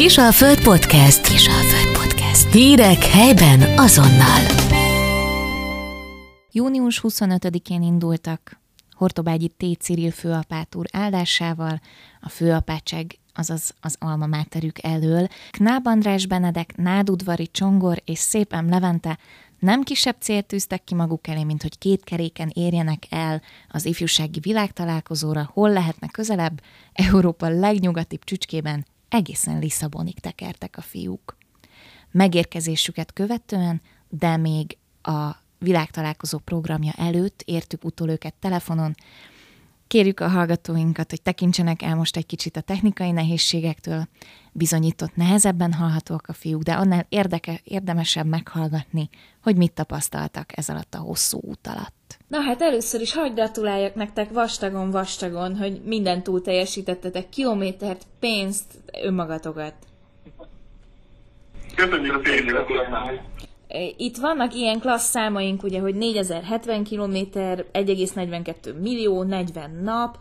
Kisalföld Podcast. Kisalföld Podcast. Hírek helyben azonnal. Június 25-én indultak Hortobágyi T. Ciril főapát úr áldásával, a főapátság azaz az alma máterük elől, Knáb András Benedek, Nádudvari Csongor és Szépem Levente nem kisebb célt tűztek ki maguk elé, mint hogy két keréken érjenek el az ifjúsági világtalálkozóra, hol lehetne közelebb, Európa legnyugatibb csücskében egészen Lisszabonig tekertek a fiúk. Megérkezésüket követően, de még a világtalálkozó programja előtt értük utol őket telefonon, Kérjük a hallgatóinkat, hogy tekintsenek el most egy kicsit a technikai nehézségektől. Bizonyított nehezebben hallhatóak a fiúk, de annál érdeke, érdemesebb meghallgatni, hogy mit tapasztaltak ez alatt a hosszú út alatt. Na hát először is hagyd gratuláljak nektek vastagon, vastagon, hogy minden túl teljesítettetek, kilométert, pénzt, önmagatokat. Köszönjük szépen! Itt vannak ilyen klassz számaink, ugye, hogy 4070 km, 1,42 millió, 40 nap.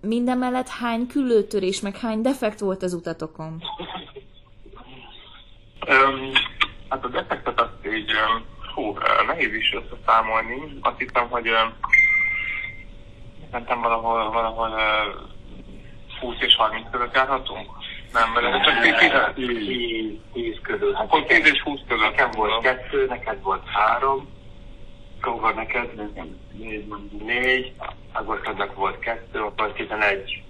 Minden mellett hány küllőtörés, meg hány defekt volt az utatokon? Um, hát a defektet azt így, hú, nehéz is összeszámolni. Azt hiszem, hogy szerintem valahol, valahol 20 és 30 között járhatunk. Nem, mert ez csak 10, 10 közül. Hát Akkor 10 és 20 között. Nekem volt kettő, neked volt három, akkor neked négy, Ágosodnak volt kettő, akkor 11.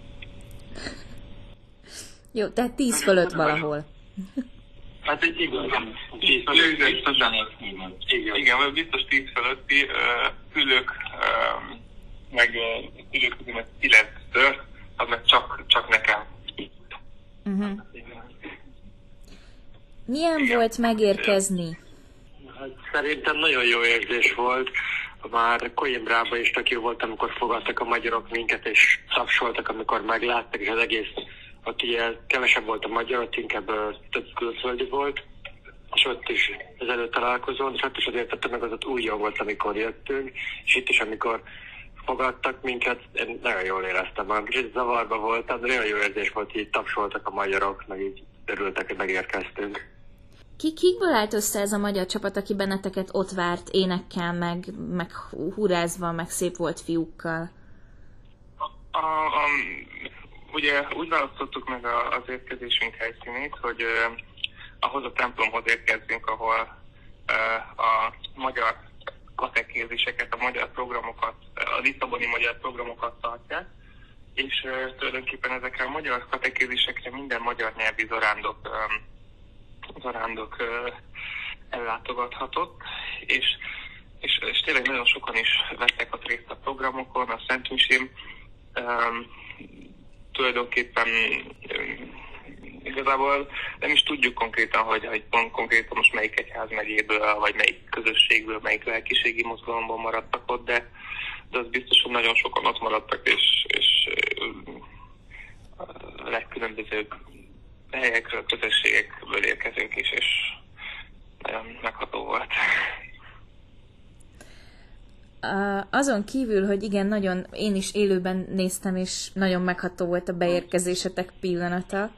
Jó, tehát 10 fölött valahol. Hát egy igen, 10 fölött, fölött, biztos, igen. igen, vagy biztos 10 fölötti uh, szülők, uh, meg uh, szülők közül meg 9 tört, az meg csak, csak nekem. Uh-huh. Milyen Igen. volt megérkezni? Hát szerintem nagyon jó érzés volt. Már Coimbrában is tök jó volt, amikor fogadtak a magyarok minket, és tapsoltak, amikor megláttak, és az egész, ott ugye kevesebb volt a magyar, ott inkább több külföldi volt, és ott is ezelőtt találkozón, és ott is azért tettem meg az ott új volt, amikor jöttünk, és itt is, amikor fogadtak minket, én nagyon jól éreztem magam. Kicsit zavarba voltam, de nagyon jó érzés volt, így tapsoltak a magyarok, meg így örültek, hogy megérkeztünk. Ki, kikből állt össze ez a magyar csapat, aki benneteket ott várt énekkel, meg, meg hurázva, meg szép volt fiúkkal? A, a, ugye úgy választottuk meg a, az érkezésünk helyszínét, hogy ahhoz a templomhoz érkezzünk, ahol a magyar katekéziseket, a magyar programokat, a Lisszaboni magyar programokat tartják, és tulajdonképpen ezekre a magyar katekézisekre minden magyar nyelvi zarándok, zarándok ellátogathatott, és, és, és tényleg nagyon sokan is vettek a részt a programokon, a Szent Misém, um, tulajdonképpen igazából nem is tudjuk konkrétan, hogy, hogy pont konkrétan most melyik egyház megyéből, vagy melyik közösségből, melyik lelkiségi mozgalomból maradtak ott, de, de az biztos, hogy nagyon sokan ott maradtak, és, és a legkülönbözőbb helyekről, közösségekből érkezők is, és nagyon megható volt. Azon kívül, hogy igen, nagyon, én is élőben néztem, és nagyon megható volt a beérkezésetek pillanata.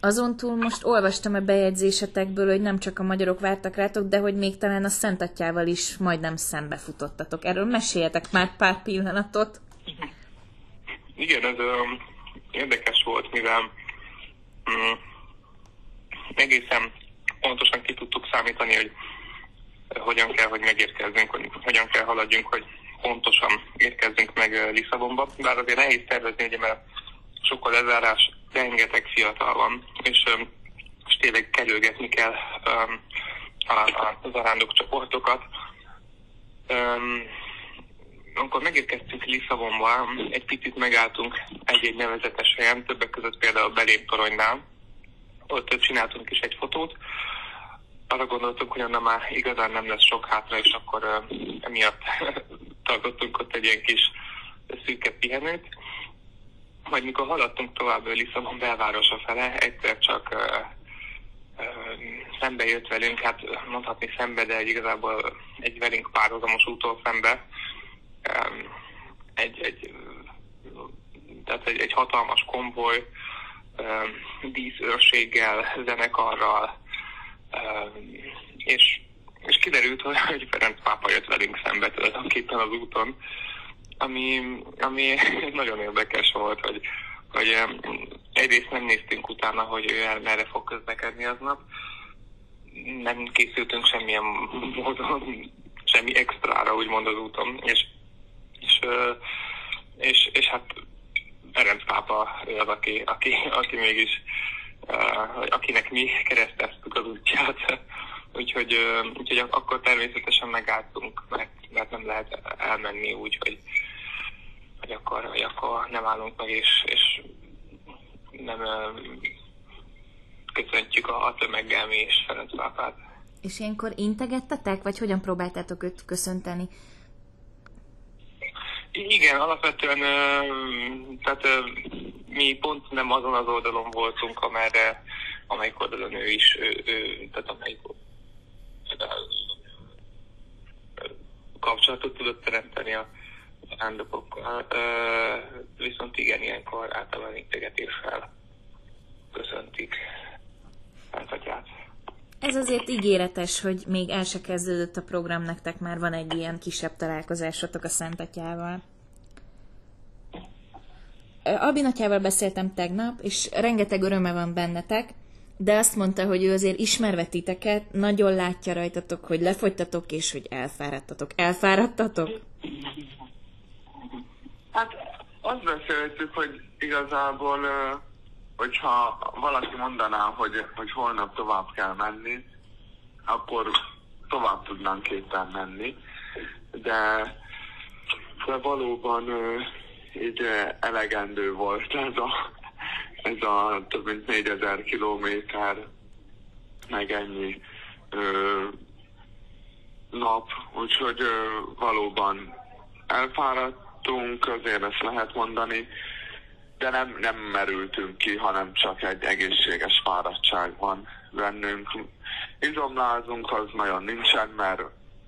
Azon túl most olvastam a bejegyzésetekből, hogy nem csak a magyarok vártak rátok, de hogy még talán a Szentatyával is majdnem szembefutottatok. Erről meséljetek már pár pillanatot. Igen, ez um, érdekes volt, mivel um, egészen pontosan ki tudtuk számítani, hogy hogyan kell, hogy megérkezzünk, hogy hogyan kell haladjunk, hogy pontosan érkezzünk meg Lisszabonba. Bár azért nehéz tervezni, ugye, mert sokkal lezárás, rengeteg fiatal van, és, és tényleg kerülgetni kell um, a, a zarándok csoportokat. Um, amikor megérkeztünk Lisszabonba, egy picit megálltunk egy-egy nevezetes helyen, többek között például a beléptoronynál. Ott csináltunk is egy fotót. Arra gondoltunk, hogy onnan már igazán nem lesz sok hátra, és akkor emiatt tartottunk ott egy ilyen kis szűke pihenőt. Majd mikor haladtunk tovább Lisszabon belvárosa fele, egyszer csak szembe jött velünk, hát mondhatni szembe, de igazából egy velünk párhuzamos útól szembe. Egy, egy, tehát egy, egy hatalmas konvoj, díszőrséggel, zenekarral, és, és kiderült, hogy Ferenc pápa jött velünk szembe tulajdonképpen az úton, ami, ami nagyon érdekes volt, hogy, hogy egyrészt nem néztünk utána, hogy ő merre fog közlekedni aznap, nem készültünk semmilyen módon, semmi extrára, úgymond az úton, és, és, és, és hát Ferenc pápa az, aki, aki, aki mégis, akinek mi kereszteztük az útját. Úgyhogy, úgyhogy akkor természetesen megálltunk, mert, mert nem lehet elmenni úgy, hogy, hogy akkor, hogy akkor nem állunk meg, és, és nem köszöntjük a, a tömeggel mi és Ferenc pápát. És ilyenkor integettetek, vagy hogyan próbáltátok őt köszönteni? Igen, alapvetően tehát mi pont nem azon az oldalon voltunk, amerre, amelyik oldalon ő is, ő, ő, tehát amelyik kapcsolatot tudott teremteni a rándokokkal. Viszont igen, ilyenkor általában integetéssel köszöntik Szent Ez azért ígéretes, hogy még el se kezdődött a program, nektek már van egy ilyen kisebb találkozásotok a Szent Atyával. Albinatyával beszéltem tegnap, és rengeteg öröme van bennetek, de azt mondta, hogy ő azért ismerve titeket, nagyon látja rajtatok, hogy lefogytatok, és hogy elfáradtatok. Elfáradtatok? Hát azt beszéltük, hogy igazából, hogyha valaki mondaná, hogy, hogy holnap tovább kell menni, akkor tovább tudnánk képen menni, de, de valóban így elegendő volt ez a, ez a több mint 4000 kilométer, meg ennyi ö, nap, úgyhogy ö, valóban elfáradtunk, azért ezt lehet mondani, de nem, nem merültünk ki, hanem csak egy egészséges fáradtság van bennünk. Izomlázunk az nagyon nincsen, mert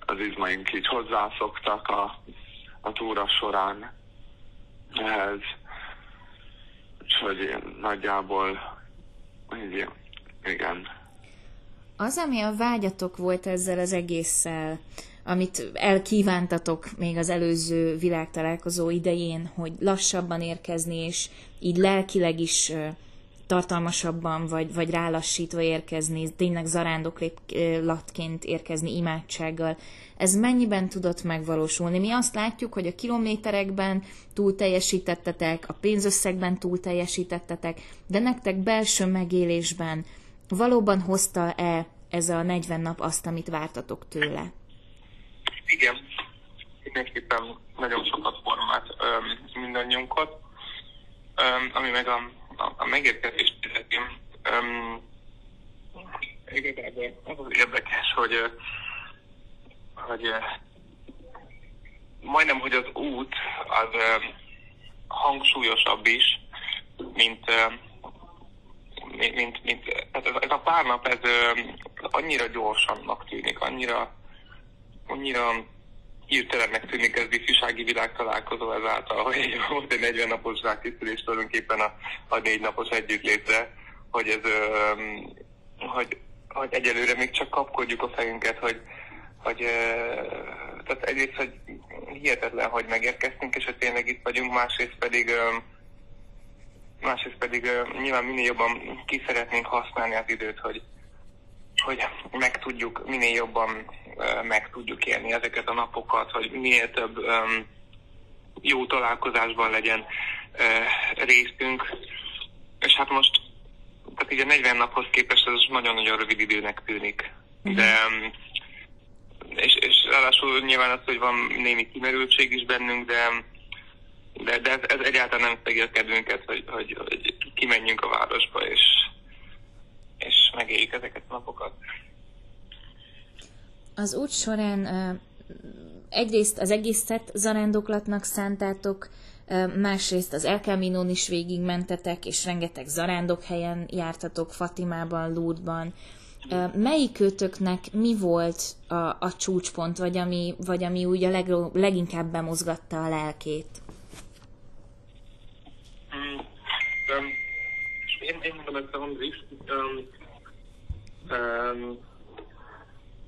az izmaink így hozzászoktak a, a túra során ehhez. Úgyhogy nagyjából így, igen. Az, ami a vágyatok volt ezzel az egésszel, amit elkívántatok még az előző világtalálkozó idején, hogy lassabban érkezni, és így lelkileg is tartalmasabban, vagy, vagy rálassítva érkezni, tényleg zarándoklatként érkezni imádsággal. Ez mennyiben tudott megvalósulni? Mi azt látjuk, hogy a kilométerekben túl teljesítettetek, a pénzösszegben túl teljesítettetek, de nektek belső megélésben valóban hozta-e ez a 40 nap azt, amit vártatok tőle? Igen, mindenképpen nagyon sokat formált mindannyiunkat, ami meg a a, a megérkezést illeti, igazából az az érdekes, hogy, hogy majdnem, hogy az út az hangsúlyosabb is, mint, mint, mint, mint tehát ez, ez a pár nap ez annyira gyorsannak tűnik, annyira, annyira hirtelennek tűnik ez ifjúsági világ találkozó ezáltal, hogy volt egy 40 napos rákészülés tulajdonképpen a, a négy napos együttlétre, hogy ez, hogy, hogy egyelőre még csak kapkodjuk a fejünket, hogy, hogy tehát egyrészt, hogy hihetetlen, hogy megérkeztünk, és hogy tényleg itt vagyunk, másrészt pedig másrészt pedig nyilván minél jobban ki szeretnénk használni az időt, hogy, hogy meg tudjuk, minél jobban meg tudjuk élni ezeket a napokat, hogy minél több jó találkozásban legyen részünk. És hát most, tehát így a 40 naphoz képest ez nagyon-nagyon rövid időnek tűnik. Mhm. De, és, és ráadásul nyilván az, hogy van némi kimerültség is bennünk, de de, de ez, ez egyáltalán nem szegi a kedvünket, hogy, hogy, hogy kimenjünk a városba, és, és megéljük ezeket a napokat. Az út során egyrészt az egészet zarándoklatnak szántátok, másrészt az El Caminon is végigmentetek, és rengeteg zarándok helyen jártatok, Fatimában, Lourdban. Melyikőtöknek mi volt a, a csúcspont, vagy ami, vagy ami úgy a leg, leginkább bemozgatta a lelkét? Hmm. Én, én hallgattam ezt a Andris. Um, um,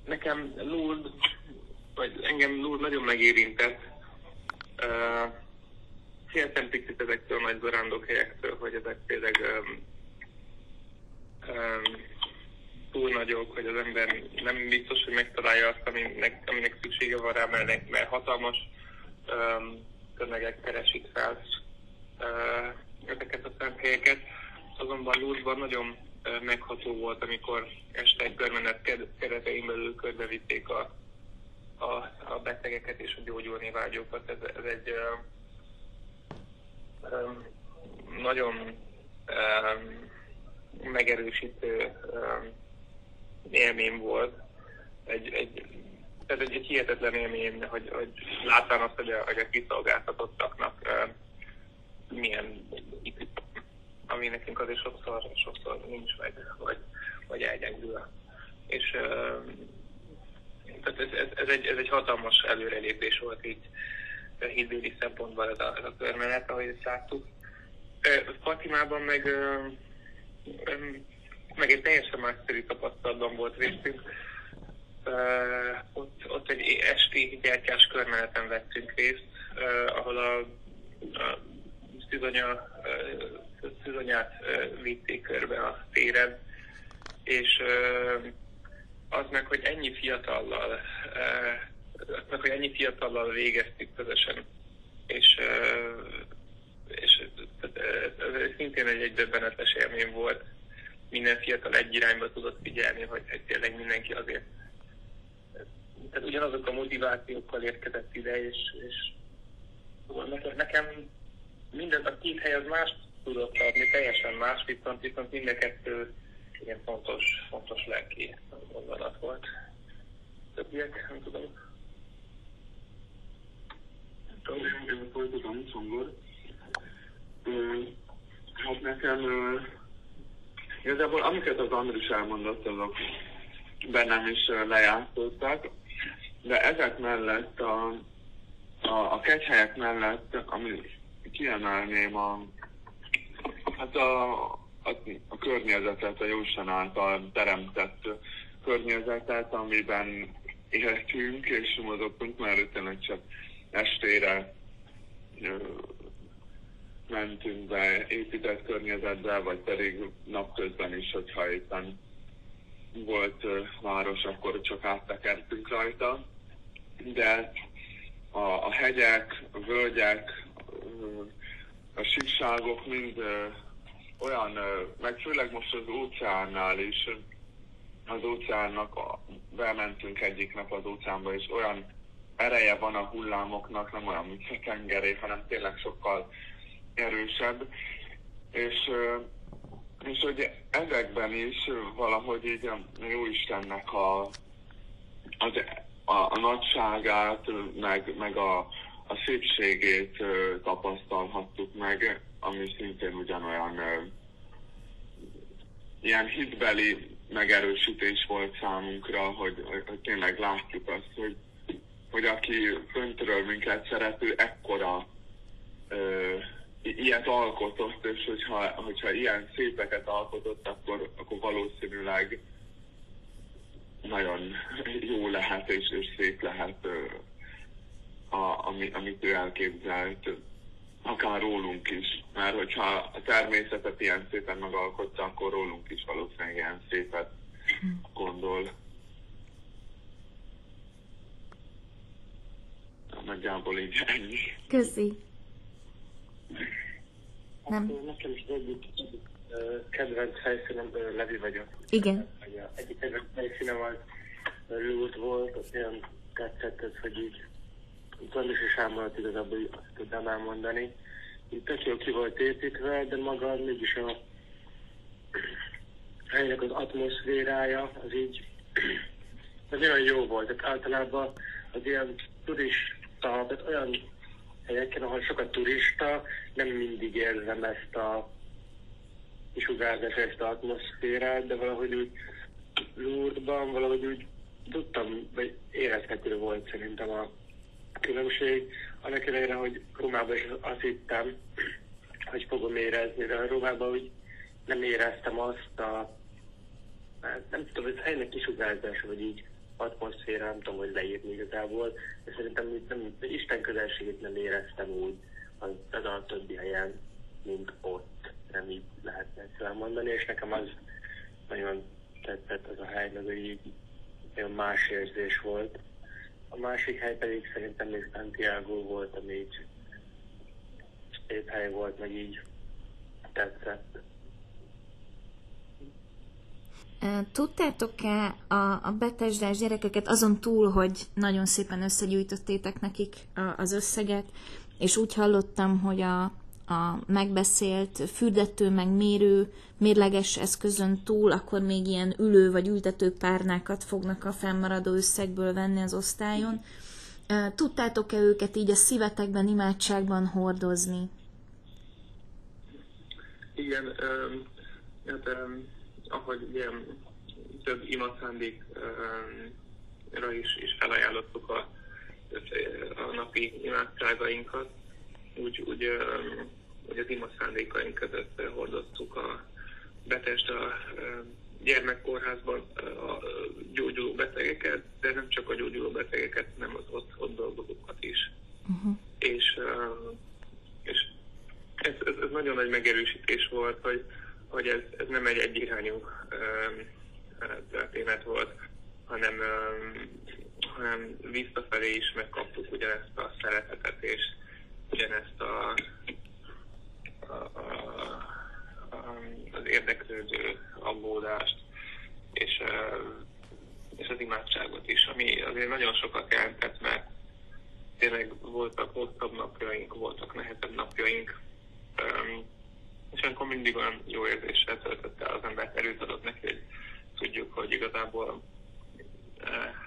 nekem Lourdes, vagy engem Lourdes nagyon megérintett. Uh, féltem picit ezektől a nagy zarándokhelyekről, hogy ezek tényleg um, um, túl nagyok, hogy az ember nem biztos, hogy megtalálja azt, aminek, aminek szüksége van rá, mert, mert hatalmas um, tömegek keresik fel uh, ezeket a szent helyeket. Azonban Lourdesban nagyon megható volt, amikor este egy körmenet keretein belül körbevitték a, a, a betegeket és a gyógyulni vágyókat. Ez, ez egy uh, um, nagyon um, megerősítő um, élmény volt. Egy, egy, ez egy, egy hihetetlen élmény, hogy, hogy látván azt, hogy a, hogy a kiszolgáltatottaknak uh, milyen ami nekünk azért sokszor, sokszor nincs meg, vagy, vagy elgyengül. És tehát ez, ez, ez, egy, ez egy hatalmas előrelépés volt így hídbéli szempontból ez a, ez a körmenet, ahogy ezt láttuk. Fatimában meg, meg egy teljesen másszerű tapasztalatban volt részünk. Ott, ott egy esti gyertyás körmeneten vettünk részt, ahol a, a szüzonya, szüzonyát vitték körbe a téren, és az meg, hogy ennyi fiatallal meg, hogy ennyi fiatallal végeztük közösen, és, és ez szintén egy, egy döbbenetes élmény volt. Minden fiatal egy irányba tudott figyelni, hogy, hogy tényleg mindenki azért tehát ugyanazok a motivációkkal érkezett ide, és, és nekem minden, a két hely az más tudott adni, teljesen más, viszont, viszont mind a kettő ilyen fontos, fontos lelki gondolat volt. Többiek, nem tudom én folytatom, Szongor. Hát nekem igazából amiket az Andris elmondott, azok bennem is lejátszottak, de ezek mellett a, a, a kegyhelyek mellett, ami kiemelném a, hát a, a, a környezetet, a Jósan által teremtett környezetet, amiben éltünk és mozogtunk, mert tényleg csak estére mentünk be épített környezetbe, vagy pedig napközben is, hogyha éppen volt város, akkor csak áttekertünk rajta. De a, a hegyek, a völgyek, a síkságok mind olyan, meg főleg most az óceánnál is, az óceánnak, bementünk egyik nap az óceánba, és olyan ereje van a hullámoknak, nem olyan, mint a tengeré, hanem tényleg sokkal erősebb. És, és hogy ezekben is valahogy így a Jóistennek a, az, a, a nagyságát, meg, meg a, a szépségét tapasztalhattuk meg, ami szintén ugyanolyan ilyen hitbeli megerősítés volt számunkra, hogy, hogy tényleg látjuk azt, hogy hogy aki föntről minket szerető, ekkora ö, ilyet alkotott, és hogyha, hogyha ilyen szépeket alkotott, akkor, akkor valószínűleg nagyon jó lehet és, és szép lehet a, ami, amit ő elképzelt, akár rólunk is. Mert hogyha a természetet ilyen szépen megalkotta, akkor rólunk is valószínűleg ilyen szépet gondol. nagyjából így ennyi. Köszi. Nem. Nekem is egyik, kedvenc helyszínem, Levi vagyok. Igen. Egyik kedvenc helyszínem az Lút volt, ott olyan tetszett ez, hogy így Zandis és Ámolat igazából azt tudnám elmondani. Így tök jó ki volt építve, de maga mégis a helynek az atmoszférája, az így az olyan jó volt. Tehát általában az ilyen turist turista, tehát olyan helyeken, ahol sokat turista, nem mindig érzem ezt a kisugárzás, ezt a atmoszférát, de valahogy úgy Lourdesban valahogy úgy tudtam, vagy érezhető volt szerintem a különbség. Annak ellenére, hogy Rómában is azt hittem, hogy fogom érezni, de Rómában úgy nem éreztem azt a, hát nem tudom, ez helynek kisugárzás, vagy így atmoszféra, nem tudom, hogy leírni igazából, de szerintem nem, Isten közelségét nem éreztem úgy az, az a többi helyen, mint ott, nem így lehetne egyszerűen mondani, és nekem az nagyon tetszett az a hely, meg így nagyon más érzés volt. A másik hely pedig szerintem még Santiago volt, ami így szép hely volt, meg így tetszett. Tudtátok-e a, a betesdás gyerekeket azon túl, hogy nagyon szépen összegyűjtöttétek nekik az összeget, és úgy hallottam, hogy a, a megbeszélt fürdető, meg mérő, mérleges eszközön túl, akkor még ilyen ülő vagy ültető párnákat fognak a fennmaradó összegből venni az osztályon. Tudtátok-e őket így a szívetekben, imádságban hordozni? Igen, um, hát um, ahogy ilyen több imaszándékra is, is felajánlottuk a, a napi imádságainkat, úgy, úgy, úgy az ima szándékaink között hordoztuk a betest a gyermekkórházban a gyógyuló betegeket, de nem csak a gyógyuló betegeket, hanem az ott, ott dolgozókat is. Uh-huh. És, és ez, ez, ez nagyon nagy megerősítés volt, hogy, hogy ez, ez nem egy egyirányú történet volt, hanem, hanem visszafelé is megkaptuk ugyanezt a szeretetet, és ugyanezt a, a, a, az érdeklődő aggódást, és, és az imádságot is, ami azért nagyon sokat jelentett, mert tényleg voltak hosszabb napjaink, voltak nehezebb napjaink, és akkor mindig olyan jó érzéssel töltött el az embert, erőt adott neki, hogy tudjuk, hogy igazából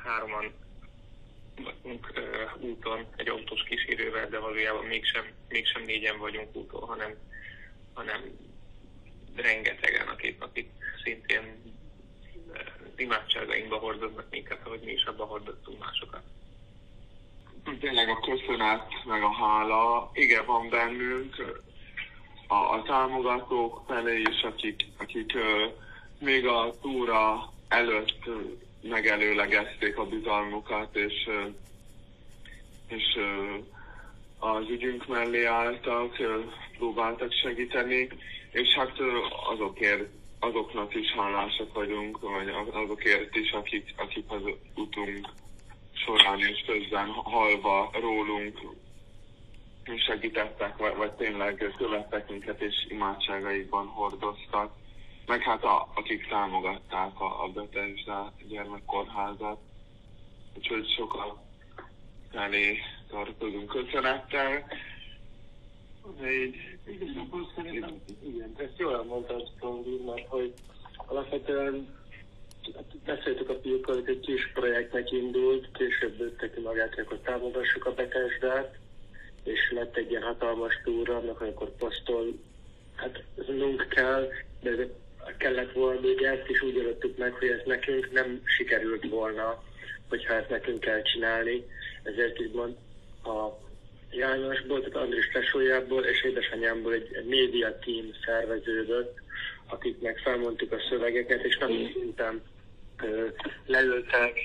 hároman úton egy autós kísérővel, de valójában mégsem, mégsem négyen vagyunk úton, hanem, hanem rengetegen, akik, akik szintén uh, imádságainkba hordoznak minket, ahogy mi is abba hordoztunk másokat. Tényleg a köszönet, meg a hála, igen, van bennünk, a, a támogatók felé is, akik, akik még a túra előtt megelőlegezték a bizalmukat, és, és az ügyünk mellé álltak, próbáltak segíteni, és hát azokért, azoknak is hálásak vagyunk, vagy azokért is, akik, akik az utunk során és közben halva rólunk segítettek, vagy, vagy tényleg követtek minket és imádságaikban hordoztak meg hát a, akik támogatták a, a Betesda gyermekkórházat. Úgyhogy sokan felé tartozunk köszönettel. Így, igazából szerintem, igen, ezt jól elmondtad, Tondi, mert hogy alapvetően beszéltük a Pilkkal, hogy egy kis projektnek indult, később lőttek ki magát, hogy akkor támogassuk a Betesdát, és lett egy ilyen hatalmas túra, annak amikor posztol, hát ez kell, de kellett volna még ezt, és úgy adottuk meg, hogy ez nekünk nem sikerült volna, hogyha ezt nekünk kell csinálni. Ezért így mond a Jánosból, tehát Andris tesójából és édesanyámból egy, egy média team szerveződött, akiknek felmondtuk a szövegeket, és nem szinten leültek,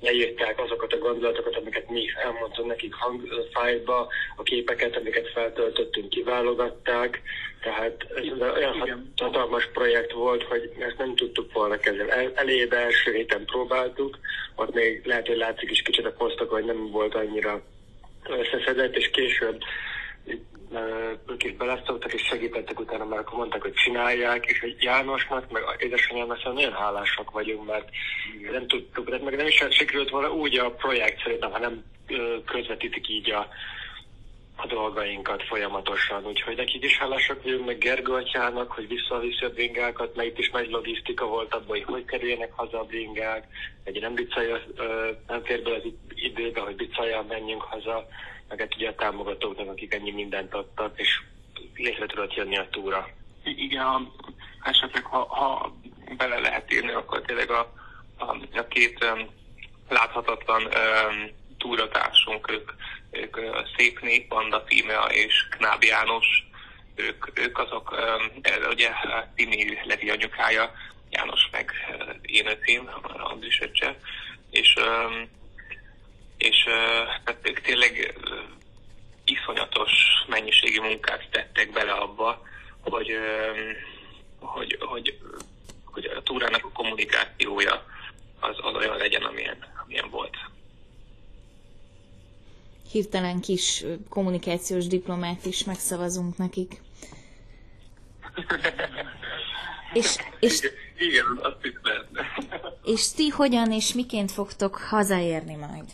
leírták azokat a gondolatokat, amiket mi elmondtunk nekik hangfájlba, a képeket, amiket feltöltöttünk, kiválogatták, tehát ez olyan hatalmas projekt volt, hogy ezt nem tudtuk volna kezelni. El, elébe első héten próbáltuk, ott még lehet, hogy látszik is kicsit a posztok, hogy nem volt annyira összeszedett, és később ők is beleszoktak, és segítettek utána, mert akkor mondták, hogy csinálják, és hogy Jánosnak, meg édesanyámnak szóval nagyon hálásak vagyunk, mert nem tudtuk, de meg nem is sikerült volna úgy a projekt szerintem, ha nem közvetítik így a, a dolgainkat folyamatosan, úgyhogy nekik is hálásak vagyunk, meg Gergő atyának, hogy visszaviszi a bringákat, mert itt is nagy logisztika volt abban, hogy hogy kerüljenek haza a bringák, egy nem bicajja, nem fér bele az időbe, hogy bicajjal menjünk haza, meg hát ugye a támogatóknak, akik ennyi mindent adtak, és létre tudott jönni a túra. Igen, ha, esetleg ha, ha bele lehet írni, akkor tényleg a, a, a két um, láthatatlan um, túratársunk, ők, ők uh, Szép Nép, Panda Tímea és Knáb János, ők, ők azok, ugye Timi Levi anyukája, János meg én ötém, Andris öccse, és, és tehát ők tényleg iszonyatos mennyiségi munkát tettek bele abba, hogy, hogy, hogy, hogy a túrának a kommunikációja az, az olyan legyen, amilyen, amilyen volt. Hirtelen kis kommunikációs diplomát is megszavazunk nekik. és, és, igen, azt is lehetne. És ti hogyan és miként fogtok hazaérni majd?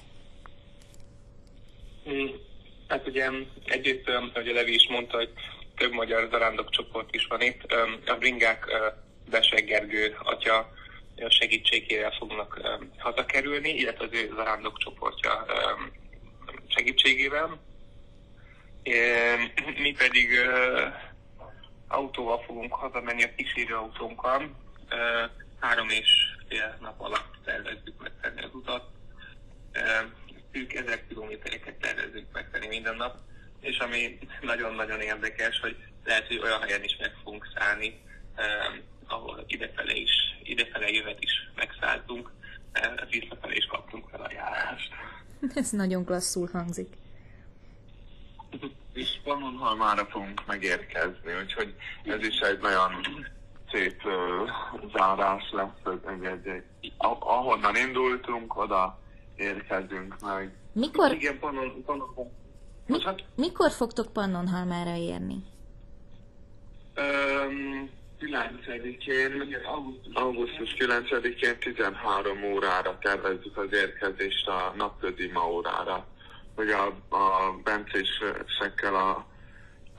Hmm, hát ugye egyrészt, ahogy a Levi is mondta, hogy több magyar zarándok csoport is van itt. A bringák Beseg Gergő atya segítségével fognak hazakerülni, illetve az ő zarándok csoportja segítségével. Mi pedig autóval fogunk hazamenni a kísérő autónkkal. Három és fél nap alatt tervezzük megtenni az utat. Szűk ezer kilométereket tervezzük megtenni minden nap. És ami nagyon-nagyon érdekes, hogy lehet, hogy olyan helyen is meg fogunk szállni, ahol idefele is, idefele jövet is megszálltunk, visszafele is kaptunk felajánlást. Ez nagyon klasszul hangzik. És Pannonhalmára fogunk megérkezni, úgyhogy ez is egy nagyon szép uh, zárás lesz, egy, egy, egy, ahonnan indultunk, oda érkezünk meg. Mikor, Igen, Pannon, Pannon, mi, mikor fogtok Pannonhalmára érni? Um, 9-én, augusztus 9-én 13 órára tervezzük az érkezést a napközi ma órára, hogy a, a bencésekkel, a,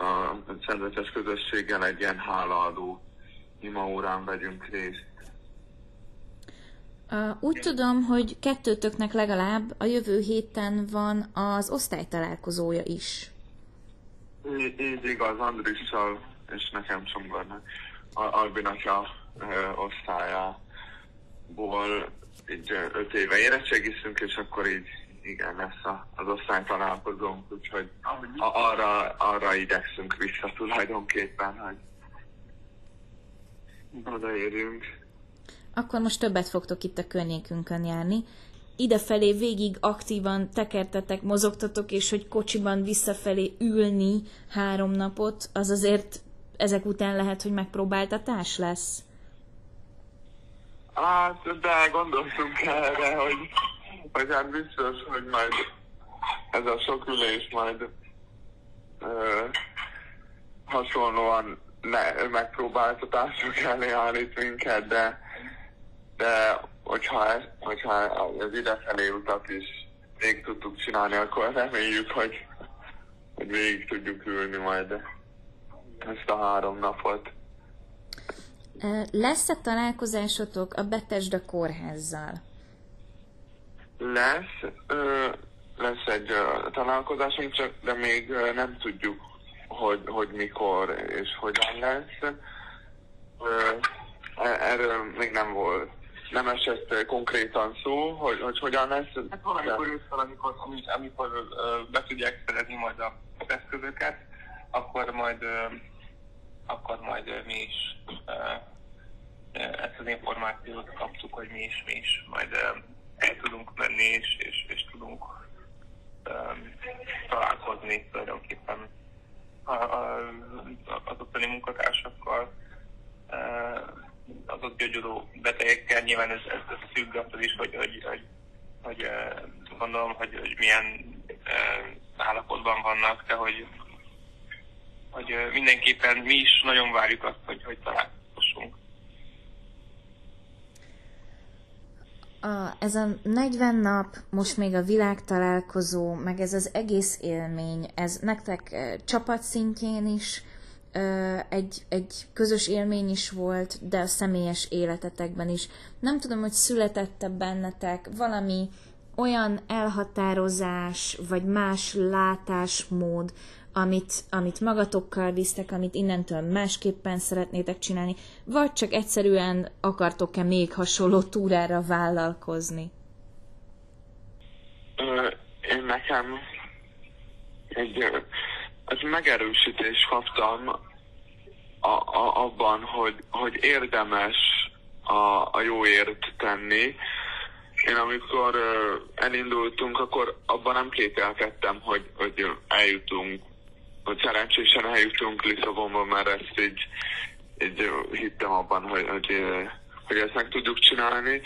a szervetes közösséggel egy ilyen hálaadó ima órán vegyünk részt. Úgy tudom, hogy kettőtöknek legalább a jövő héten van az osztálytalálkozója is. Így, így igaz, Andrissal és nekem Csongornak. Albin atya osztályából így öt éve érettségiztünk, és akkor így igen, lesz a, az osztálytalálkozónk, úgyhogy a, arra, arra igyekszünk vissza tulajdonképpen, hogy odaérjünk. Akkor most többet fogtok itt a környékünkön járni. Idefelé végig aktívan tekertetek, mozogtatok, és hogy kocsiban visszafelé ülni három napot, az azért ezek után lehet, hogy megpróbáltatás lesz? Hát, de gondoltunk erre, hogy, hogy hát biztos, hogy majd ez a sok ülés majd ö, hasonlóan ne, megpróbáltatások elé állít minket, de, de hogyha, hogyha az idefelé utat is még tudtuk csinálni, akkor reméljük, hogy, hogy végig tudjuk ülni majd ezt a három napot. Lesz-e találkozásotok a Betesda kórházzal? Lesz, ö, lesz egy ö, találkozásunk, csak de még ö, nem tudjuk, hogy, hogy mikor és hogyan lesz. Ö, e, erről még nem volt, nem esett konkrétan szó, hogy, hogy hogyan lesz. Hát valamikor ősszel, amikor, amikor ö, be tudják szerezni majd a eszközöket, akkor majd akkor majd mi is ezt az információt kaptuk, hogy mi is, mi is majd el tudunk menni, és, és, és tudunk találkozni tulajdonképpen az ottani munkatársakkal, az ott gyógyuló betegekkel. Nyilván ez, ez, ez függ attól is, hogy, hogy, hogy, hogy gondolom, hogy, hogy milyen állapotban vannak, de hogy hogy mindenképpen mi is nagyon várjuk azt, hogy, hogy találkozunk. Ez a 40 nap, most még a világ találkozó, meg ez az egész élmény, ez nektek e, is egy, egy közös élmény is volt, de a személyes életetekben is. Nem tudom, hogy születette bennetek valami olyan elhatározás, vagy más látásmód, amit, amit magatokkal visztek, amit innentől másképpen szeretnétek csinálni, vagy csak egyszerűen akartok-e még hasonló túrára vállalkozni? Én nekem egy, egy megerősítést kaptam a, a, abban, hogy, hogy érdemes a, a jóért tenni. Én amikor elindultunk, akkor abban nem kételkedtem, hogy, hogy eljutunk, hogy szerencsésen eljutunk Lisszabonba, mert ezt így, így hittem abban, hogy, hogy, hogy ezt meg tudjuk csinálni.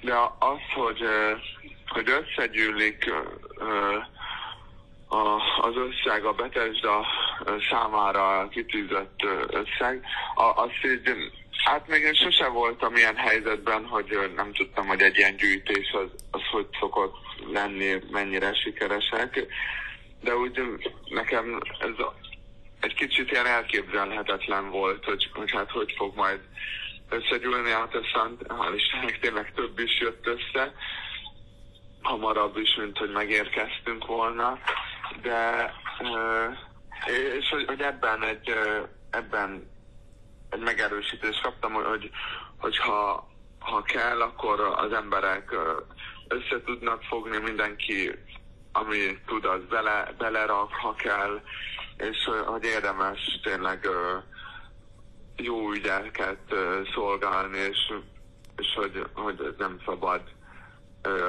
De az, hogy, hogy összegyűlik az összeg, a Betesda számára kitűzött összeg, az így, hát még én sose voltam ilyen helyzetben, hogy nem tudtam, hogy egy ilyen gyűjtés az, az hogy szokott lenni, mennyire sikeresek, de úgy nekem ez egy kicsit ilyen elképzelhetetlen volt, hogy, hogy hát hogy fog majd összegyűlni, hát aztán hál' Istennek tényleg több is jött össze, hamarabb is, mint hogy megérkeztünk volna. De és hogy, hogy ebben egy ebben egy megerősítést kaptam, hogy, hogy ha, ha kell, akkor az emberek össze tudnak fogni, mindenki, ami tud, az bele, belerak, ha kell, és hogy érdemes tényleg jó ügyeket szolgálni, és, és hogy, hogy nem szabad.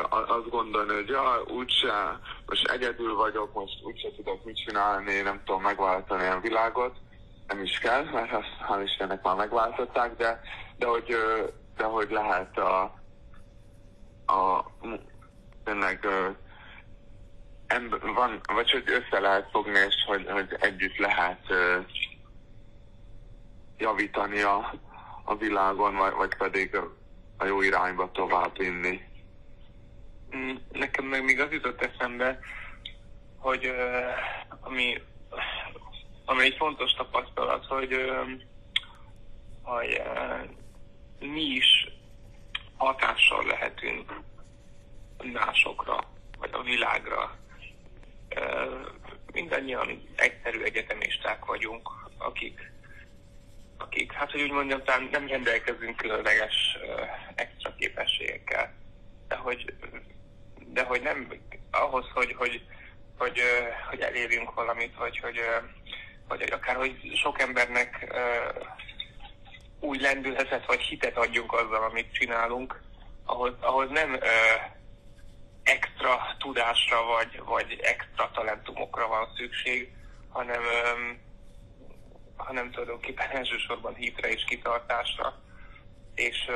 Azt gondolni, hogy ja, úgyse, most egyedül vagyok, most úgyse tudok mit csinálni, nem tudom megváltani a világot, nem is kell, mert azt hál' Istennek már megváltották, de, de, hogy, de hogy lehet a, a tényleg ember, van, vagy hogy össze lehet fogni, és hogy, hogy együtt lehet javítani a, a világon, vagy, vagy pedig a jó irányba tovább vinni. Mm, nekem meg még az jutott eszembe, hogy uh, ami, ami egy fontos tapasztalat, hogy, uh, hogy uh, mi is hatással lehetünk másokra, vagy a világra. Mindannyian egyszerű egyetemisták vagyunk, akik, akik, hát hogy úgy mondjam, talán nem rendelkezünk különleges extra képességekkel, de hogy de hogy nem ahhoz, hogy, hogy, hogy, hogy elérjünk valamit, vagy hogy, vagy akár hogy sok embernek új lendületet vagy hitet adjunk azzal, amit csinálunk, ahhoz, ahhoz nem extra tudásra vagy, vagy extra talentumokra van szükség, hanem, hanem tulajdonképpen elsősorban hitre és kitartásra. És,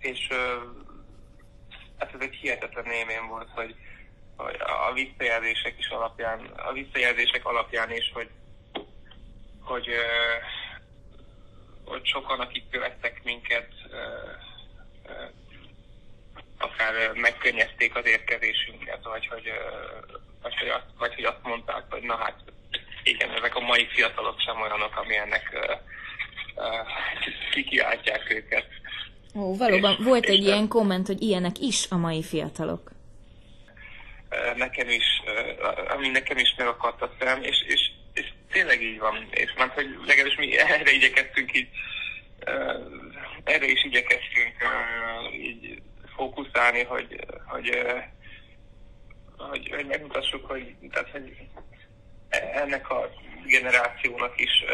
és hát ez egy hihetetlen élmény volt, hogy, a visszajelzések is alapján, a visszajelzések alapján is, hogy, hogy, hogy sokan, akik követtek minket, akár megkönnyezték az érkezésünket, vagy hogy, vagy, hogy azt, vagy hogy azt mondták, hogy na hát igen, ezek a mai fiatalok sem olyanok, amilyennek kikiáltják őket. Ó, valóban és, volt egy és ilyen komment, hogy ilyenek is a mai fiatalok. Nekem is, ami nekem is megakadt a szem, és, és, és tényleg így van. És már, hogy legalábbis mi erre igyekeztünk így, erre is igyekeztünk így fókuszálni, hogy, hogy, hogy, hogy megmutassuk, hogy, tehát, hogy ennek a generációnak is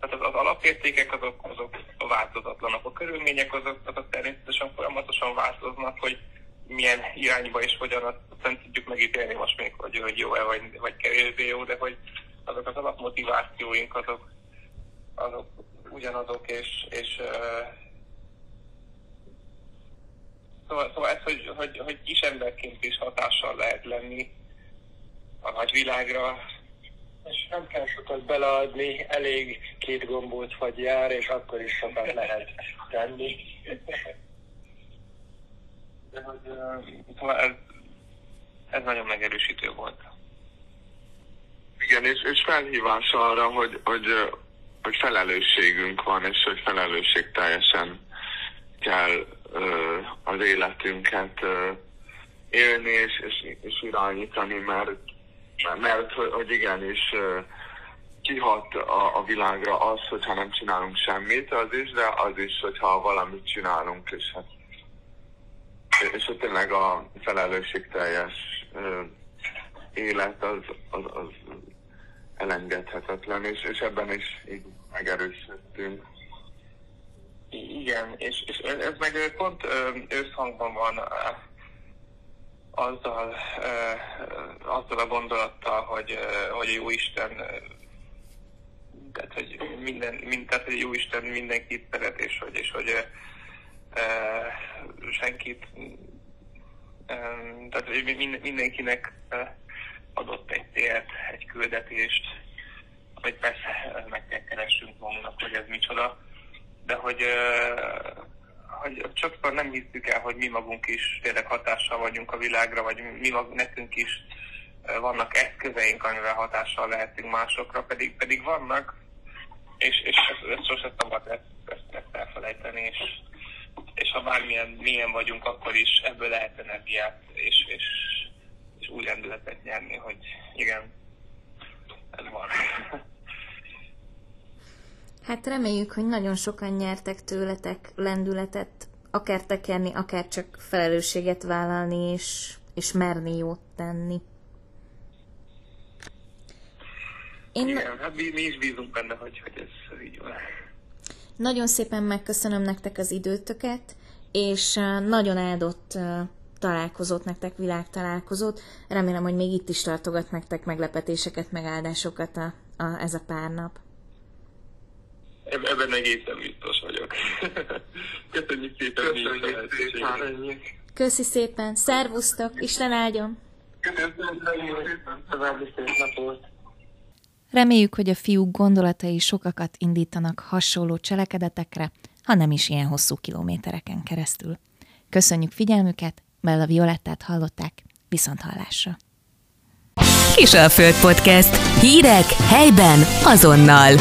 tehát az, az alapértékek azok, azok változatlanak, a körülmények azok, azok természetesen folyamatosan változnak, hogy milyen irányba és hogyan azt nem tudjuk megítélni most még, hogy, hogy jó-e vagy, vagy kevésbé jó, de hogy azok az alapmotivációink azok, azok ugyanazok, és, és szóval, szóval ez, hogy, hogy, hogy kis emberként is hatással lehet lenni a nagyvilágra, és nem kell sokat beleadni, elég két gombóc vagy jár, és akkor is sokat lehet tenni. De hogy, szóval ez, ez nagyon megerősítő volt. Igen, és, és felhívás arra, hogy, hogy, hogy felelősségünk van, és hogy felelősség teljesen kell az életünket élni és, és, és irányítani, mert mert hogy igenis kihat a, a világra az, hogyha nem csinálunk semmit, az is, de az is, hogyha valamit csinálunk, és hát és hogy tényleg a felelősségteljes élet az, az, az elengedhetetlen, és, és ebben is így megerősödtünk. Igen, és, és ez meg pont összhangban van azzal, azzal a gondolattal, hogy, hogy a Jóisten tehát, hogy minden, mind, tehát, hogy Jóisten mindenkit szeret, és hogy, és hogy senkit, tehát hogy mindenkinek adott egy célt, egy küldetést, hogy persze meg kell keressünk magunknak, hogy ez micsoda, de hogy, hogy sokszor nem hiszük el, hogy mi magunk is tényleg hatással vagyunk a világra, vagy mi magunk, nekünk is vannak eszközeink, amivel hatással lehetünk másokra, pedig, pedig vannak, és, és ezt, ezt sosem szabad ezt, ezt, elfelejteni, és, és ha bármilyen milyen vagyunk, akkor is ebből lehet energiát, és, és, és úgy lendületet nyerni, hogy igen, ez van. Hát reméljük, hogy nagyon sokan nyertek tőletek lendületet, akár tekerni, akár csak felelősséget vállalni, és, és merni jót tenni. Én... Igen, hát mi, mi is bízunk benne, hogy, hogy ez így van. Nagyon szépen megköszönöm nektek az időtöket, és nagyon áldott találkozót nektek, világtalálkozót. Remélem, hogy még itt is tartogat nektek meglepetéseket, megáldásokat a, a, ez a pár nap. Ebben egészen biztos vagyok. Köszönjük szépen. Köszönjük szépen. Köszi szépen. Szervusztok. Isten áldjon. Reméljük, hogy a fiúk gondolatai sokakat indítanak hasonló cselekedetekre, ha nem is ilyen hosszú kilométereken keresztül. Köszönjük figyelmüket, Bella Violettát hallották, viszont hallásra. Kisalföld Podcast. Hírek helyben azonnal.